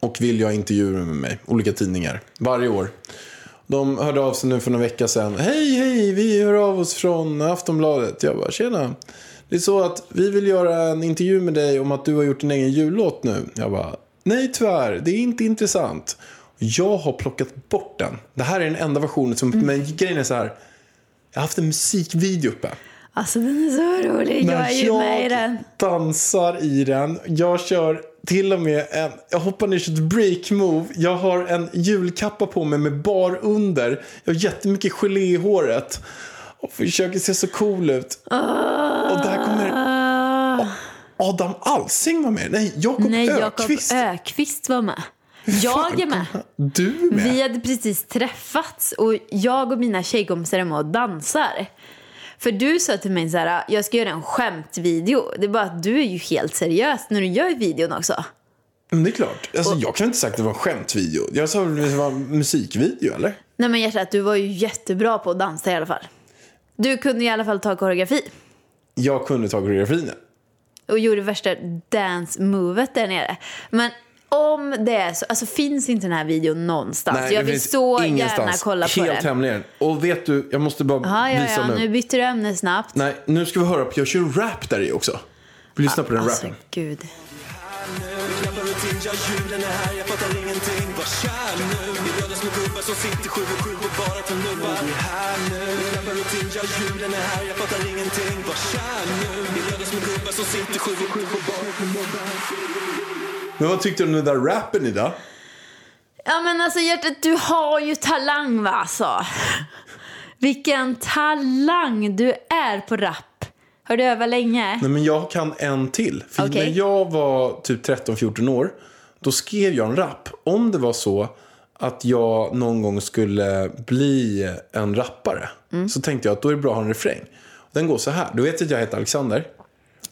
och vill jag intervjuer med mig. Olika tidningar. Varje år. De hörde av sig nu för några vecka sedan. Hej, hej, vi hör av oss från Aftonbladet. Jag bara, tjena. Det är så att vi vill göra en intervju med dig om att du har gjort din egen jullåt nu. Jag bara, nej tyvärr, det är inte intressant. Jag har plockat bort den. Det här är den enda versionen som, men grejen är så här. Jag har haft en musikvideo uppe. Alltså den är så rolig. Jag är ju med i den. dansar i den. Jag kör till och med en, jag hoppar ner till ett break move. Jag har en julkappa på mig med bar under. Jag har jättemycket gelé i håret. Och försöker se så cool ut. Och där kommer Adam Alsing var med. Nej, Jakob Nej, Jakob Ökvist. Ökvist var med. Jag är med. Du är med. Vi hade precis träffats och jag och mina tjejkompisar är med och dansar. För du sa till mig så här, jag ska göra en skämtvideo. Det är bara att du är ju helt seriös när du gör videon också. Men det är klart. Alltså, jag kan inte sagt att det var en skämtvideo. Jag sa att det var en musikvideo, eller? Nej men hjärtat, du var ju jättebra på att dansa i alla fall. Du kunde i alla fall ta koreografi. Jag kunde ta koreografin. och gjorde värsta dance-movet där nere. Men om det är så, alltså finns inte den här videon någonstans? jag det vill så ingenstans. gärna kolla på Helt den. hemligen. Och vet du, jag måste bara Ja, ja, visa ja, nu. nu bytte du ämne snabbt. Nej, nu ska vi höra på, jag kör rap där i också. Vi lyssnar på den Alltså, rappen. gud. Men vad tyckte du om den där rappen idag? Ja men alltså hjärtat, du har ju talang va alltså. Vilken talang du är på rap. Har du övat länge? Nej, men jag kan en till. För Okej. när jag var typ 13-14 år, då skrev jag en rap. Om det var så att jag någon gång skulle bli en rappare, Mm. så tänkte jag att då är det bra att ha en refräng. Den går så här. Du vet att jag heter Alexander?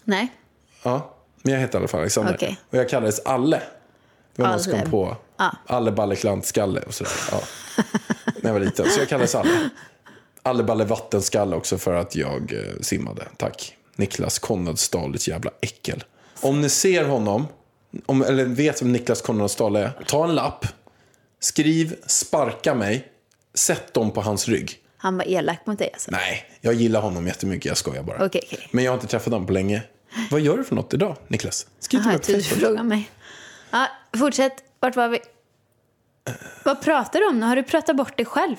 Nej. Ja, men jag heter i alla fall Alexander. Okej. Och jag kallades Alle. Det var någon som Alle. kom på Ja. Alle Balle Klantskalle och sådär. Ja. När jag var liten. Så jag kallades Alle. Alle Balle Vattenskalle också för att jag eh, simmade. Tack. Niklas Konradsdal, ett jävla äckel. Om ni ser honom, om, eller vet vem Niklas Konradsdal är, ta en lapp, skriv sparka mig, sätt dem på hans rygg. Han var elak mot dig alltså. Nej, jag gillar honom jättemycket, jag skojar bara. Okej, okej. Men jag har inte träffat honom på länge. Vad gör du för något idag, Niklas? Skriv till mig på Facebook. mig. Ja, fortsätt. Vart var vi? Vad pratar du om nu? Har du pratat bort dig själv?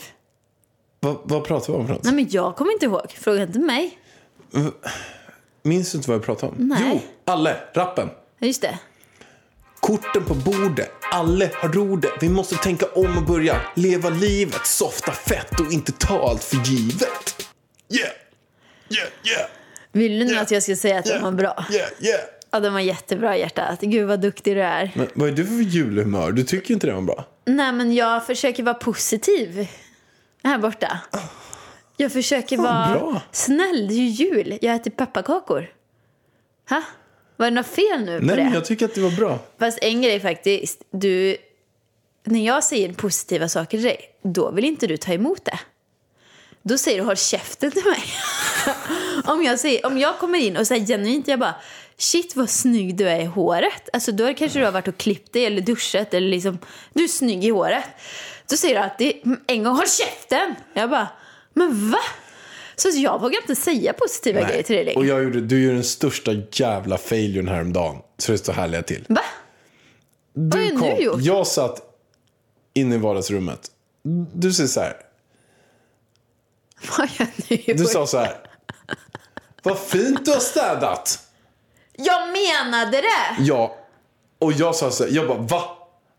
Vad, vad pratar vi om för något? Nej men jag kommer inte ihåg. Fråga inte mig. Minns du inte vad vi pratade om? Nej. Jo, Alle, rappen. Ja, Just det. Korten på bordet, alle har rodet. Vi måste tänka om och börja leva livet, softa fett och inte ta allt för givet. Yeah, yeah, yeah, Vill du nu Ja. att jag ska säga att den Yeah. var bra? yeah, yeah. Ja, den var jättebra hjärtat. Gud vad duktig du är. Men vad är du för julhumör? Du tycker inte det var bra? Nej men jag försöker vara positiv. Här borta. Jag försöker Fan, vara bra. snäll. Det är ju jul. Jag äter pepparkakor. Ha? Var det något fel nu på Nej, det? men jag tycker att det var bra. Fast en grej faktiskt. Du, när jag säger positiva saker till dig, då vill inte du ta emot det. Då säger du håll käften till mig. om, jag säger, om jag kommer in och säger genuint, jag bara shit vad snygg du är i håret. Alltså då kanske du har varit och klippt dig eller duschat eller liksom, du är snygg i håret. Då säger du alltid en gång håll käften. Jag bara, men va? Så jag vågar inte säga positiva grejer till dig längre. Och jag gjorde, du gjorde den största jävla failuren häromdagen. Så det står härliga till. Va? Vad har Du du gjort? Jag satt inne i vardagsrummet. Du säger så här. Vad jag nu gjort? Du sa så här. Vad fint du har städat. Jag menade det! Ja. Och jag sa så här. Jag bara va?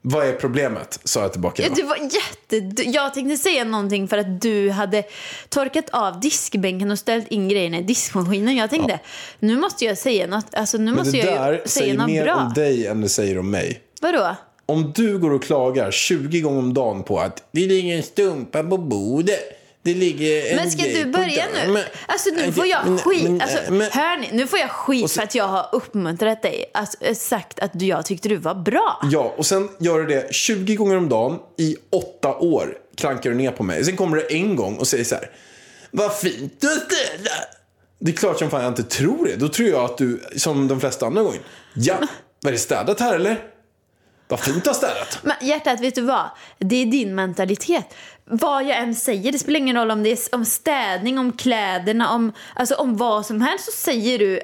Vad är problemet? Sa jag tillbaka. Du var jätte... Jag tänkte säga någonting för att du hade torkat av diskbänken och ställt in grejerna i diskmaskinen. Jag tänkte, nu måste jag säga något, alltså nu Men måste det jag där ju säga säger mer bra. om dig än det säger om mig. Vadå? Om du går och klagar 20 gånger om dagen på att det ligger en stumpa på bordet. Det ligger en Men ska du börja nu? Men- Alltså nu får jag skit. men- Alltså, men- hör ni? Nu får jag skit så- för att jag har uppmuntrat dig. Alltså, sagt att jag tyckte du var bra. Ja, och sen gör du det 20 gånger om dagen i åtta år. Klankar du ner på mig. Sen kommer du en gång och säger så här. Vad fint du städat. Det är klart som fan jag inte tror det. Då tror jag att du, som de flesta andra gånger. Ja, var det städat här eller? Vad fint du har städat. Men hjärtat, vet du vad? Det är din mentalitet. Vad jag än säger, det spelar ingen roll om det är om städning, om kläderna, om, alltså om vad som helst så säger du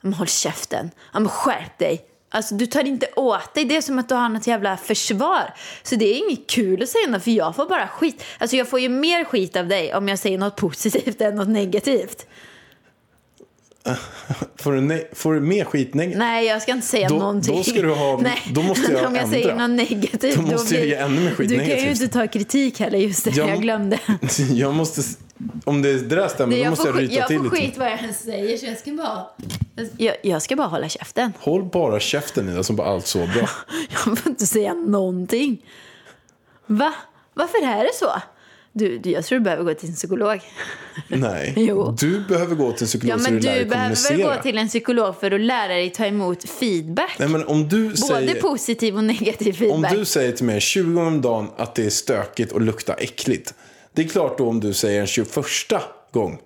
"Men håll käften, men skärp dig. Alltså du tar inte åt dig, det är som att du har något jävla försvar. Så det är inget kul att säga något för jag får bara skit. Alltså jag får ju mer skit av dig om jag säger något positivt än något negativt. Får du, ne- får du mer skit negativt? Nej, jag ska inte säga Då- någonting. då ska du ha- Nej. då måste jag Om jag ändra. säger något negativt. Då måste jag ge ännu mer skit Du kan ju negativt. inte ta kritik heller, just det. Jag- Jag, glömde. Jag måste, om det, där stämmer, då jag måste får, jag ryta jag till får lite. skit vad jag än säger, så jag ska bara... Jag, jag ska bara hålla käften. Håll bara käften Ida, som bara allt så bra. Jag får inte säga någonting. Va? Varför är det så? Du, du, jag tror du behöver gå till en psykolog. Nej, Jo. du behöver gå till en psykolog Ja, så men du lär dig du behöver kommunicera. gå till en psykolog för att lära dig ta emot feedback. Nej, men om du Både säger... positiv och negativ Om feedback. du säger till mig 20 gånger om dagen att det är stökigt och luktar äckligt. Det är klart då om du säger en 21 gång.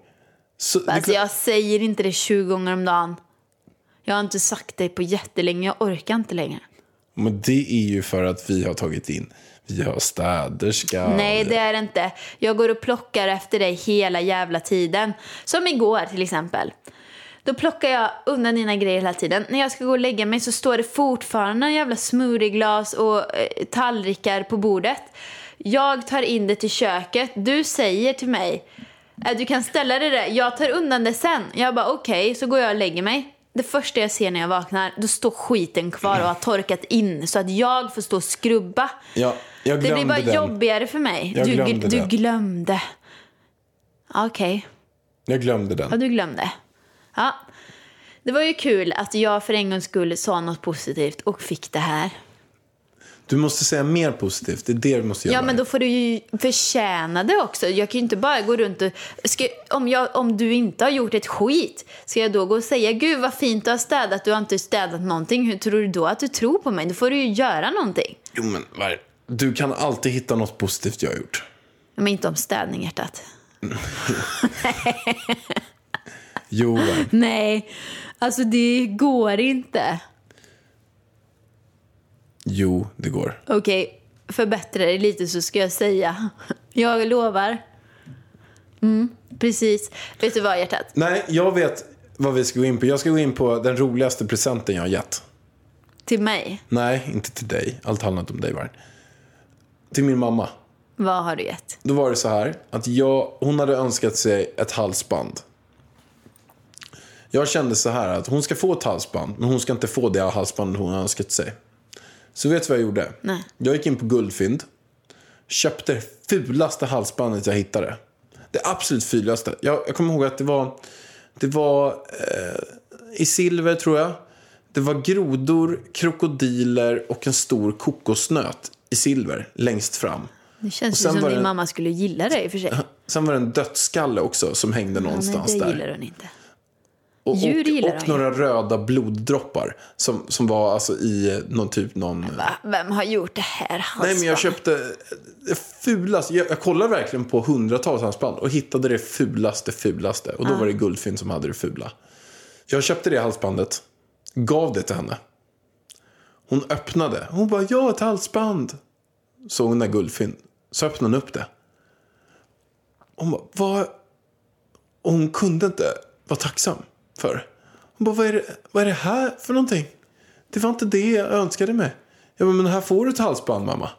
Så, är Alltså klart- jag säger inte det 20 gånger om dagen. Jag har inte sagt det på jättelänge, jag orkar inte längre. Men det är ju för att vi har tagit in, har städerska. Nej, det är det inte. Jag går och plockar efter dig hela jävla tiden. Som igår till exempel. Då plockar jag undan dina grejer hela tiden. När jag ska gå och lägga mig så står det fortfarande en jävla smoothieglas och eh, tallrikar på bordet. Jag tar in det till köket. Du säger till mig eh, du kan ställa det där. Jag tar undan det sen. Jag bara okej, så går jag och lägger mig. Det första jag ser när jag vaknar, då står skiten kvar och har torkat in så att jag får stå och skrubba. Ja, jag Det blir bara den. jobbigare för mig. Jag du, glömde du glömde. Okej, Jag glömde den. ja du glömde. Ja. Det var ju kul att jag för en gångs skull sa något positivt och fick det här. Du måste säga mer positivt. Det är det du måste göra. Ja, men då får du ju förtjäna det också. Jag kan ju inte bara gå runt och... Ska, om, jag, om du inte har gjort ett skit, ska jag då gå och säga gud vad fint du har städat, du har inte städat någonting. Hur tror du då att du tror på mig? Då får du ju göra någonting. Jo, men vad är- Du kan alltid hitta något positivt jag har gjort. Men inte om städning, hjärtat. Jo. Nej, alltså det går inte. jo, det går. Okej, förbättra dig lite så ska jag säga. Jag lovar. Mm, precis. Vet du vad hjärtat? Nej, jag vet vad vi ska gå in på. Jag ska gå in på den roligaste presenten jag har gett. Till mig, Nej, inte till dig. Allt handlar inte om dig, Vargen. Till min mamma. vad har du gett? Då var det så här att jag, hon hade önskat sig ett halsband. Jag kände så här att hon ska få ett halsband, men hon ska inte få det halsband hon har önskat sig. Så vet du vad jag gjorde? Nej. Jag gick in på Guldfynd, köpte det fulaste halsbandet jag hittade. Det absolut fulaste. Jag, jag kommer ihåg att det var, det var eh, i silver tror jag. Det var grodor, krokodiler och en stor kokosnöt i silver längst fram. Det Och känns ju som din det- mamma skulle gilla det i och för sig. Sen var det en dödskalle också som hängde Ja, nej, någonstans det där. gillar hon inte. Och, Djur och, gillar och ju. några röda bloddroppar som, som var alltså i någon typ någon... Va? Vem har gjort det här Nej halsbandet? men jag köpte det fulaste. Jag, jag kollade verkligen på hundratals halsband och hittade det fulaste fulaste. Och då var det Guldfynd som hade det fula. Jag köpte det halsbandet, gav det till henne. Hon öppnade. Hon bara, ja ett halsband. Såg hon där Guldfynd. Så öppnade hon upp det. Hon bara, vad... Och hon kunde inte vara tacksam för. Hon bara, vad är, det, vad är det här för någonting? Det var inte det jag önskade mig. Jag bara, men här får du ett halsband mamma.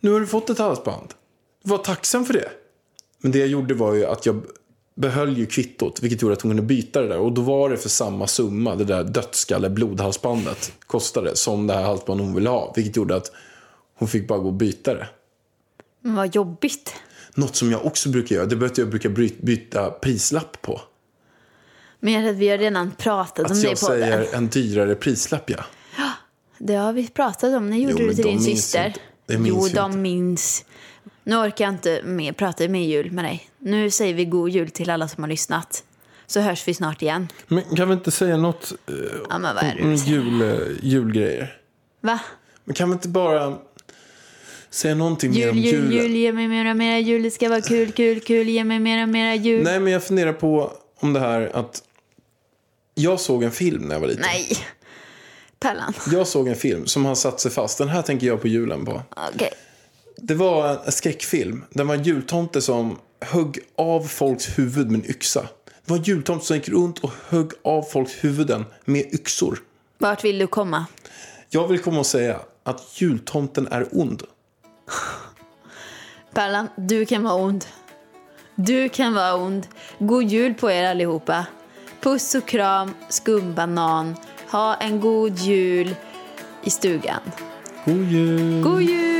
Nu har du fått ett halsband. Var tacksam för det. Men det jag gjorde var ju att jag behöll ju kvittot, vilket gjorde att hon kunde byta det där. Och då var det för samma summa, det där dödskalle blodhalsbandet kostade, som det här halsbandet hon ville ha. Vilket gjorde att hon fick bara gå och byta det. Men vad jobbigt. Något som jag också brukar göra, det är att jag brukar byta prislapp på. Men jag rädd, vi har redan pratat om Att det i jag podden. säger en dyrare prislapp, ja. Det har vi pratat om. När gjorde Jo, du till din syster? inte. Det minns jo, de inte. minns. Nu orkar jag inte mer, prata mer jul med dig. Nu säger vi god jul till alla som har lyssnat. Så hörs vi snart igen. Men kan vi inte säga något eh, Ja, men vad är det om jul, eh, julgrejer? Va? Men kan vi inte bara säga någonting mer Jul, om jul, julen? jul, ge mig mera, mera jul. Det ska vara kul, kul, kul. Ge mig mera, mera jul. Nej, men jag funderar på om det här att jag såg en film när jag var liten. Nej. Pallan. Jag såg en film som har satt sig fast. Den här tänker jag på julen på. Okej. Det var en skräckfilm. Det var en jultomte som högg av folks huvud med en yxa. Det var en jultomte som gick runt och högg av folks huvuden med yxor. Vart vill du komma? Jag vill komma och säga att jultomten är ond. Pallan, du kan vara ond. Du kan vara ond. God jul på er allihopa. Puss och kram, skumbanan. Ha en god jul i stugan. God jul! God jul!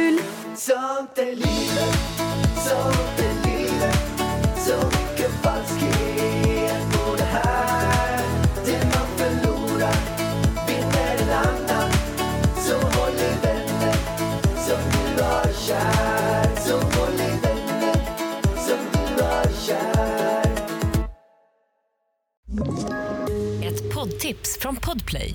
Sånt är livet, sånt är livet. Så mycket falskhet på det här. Det man förlorar vinner en annan. Så håll i vänner som du har kär. Så håll i vänner som du har kär. Ett poddtips från Podplay.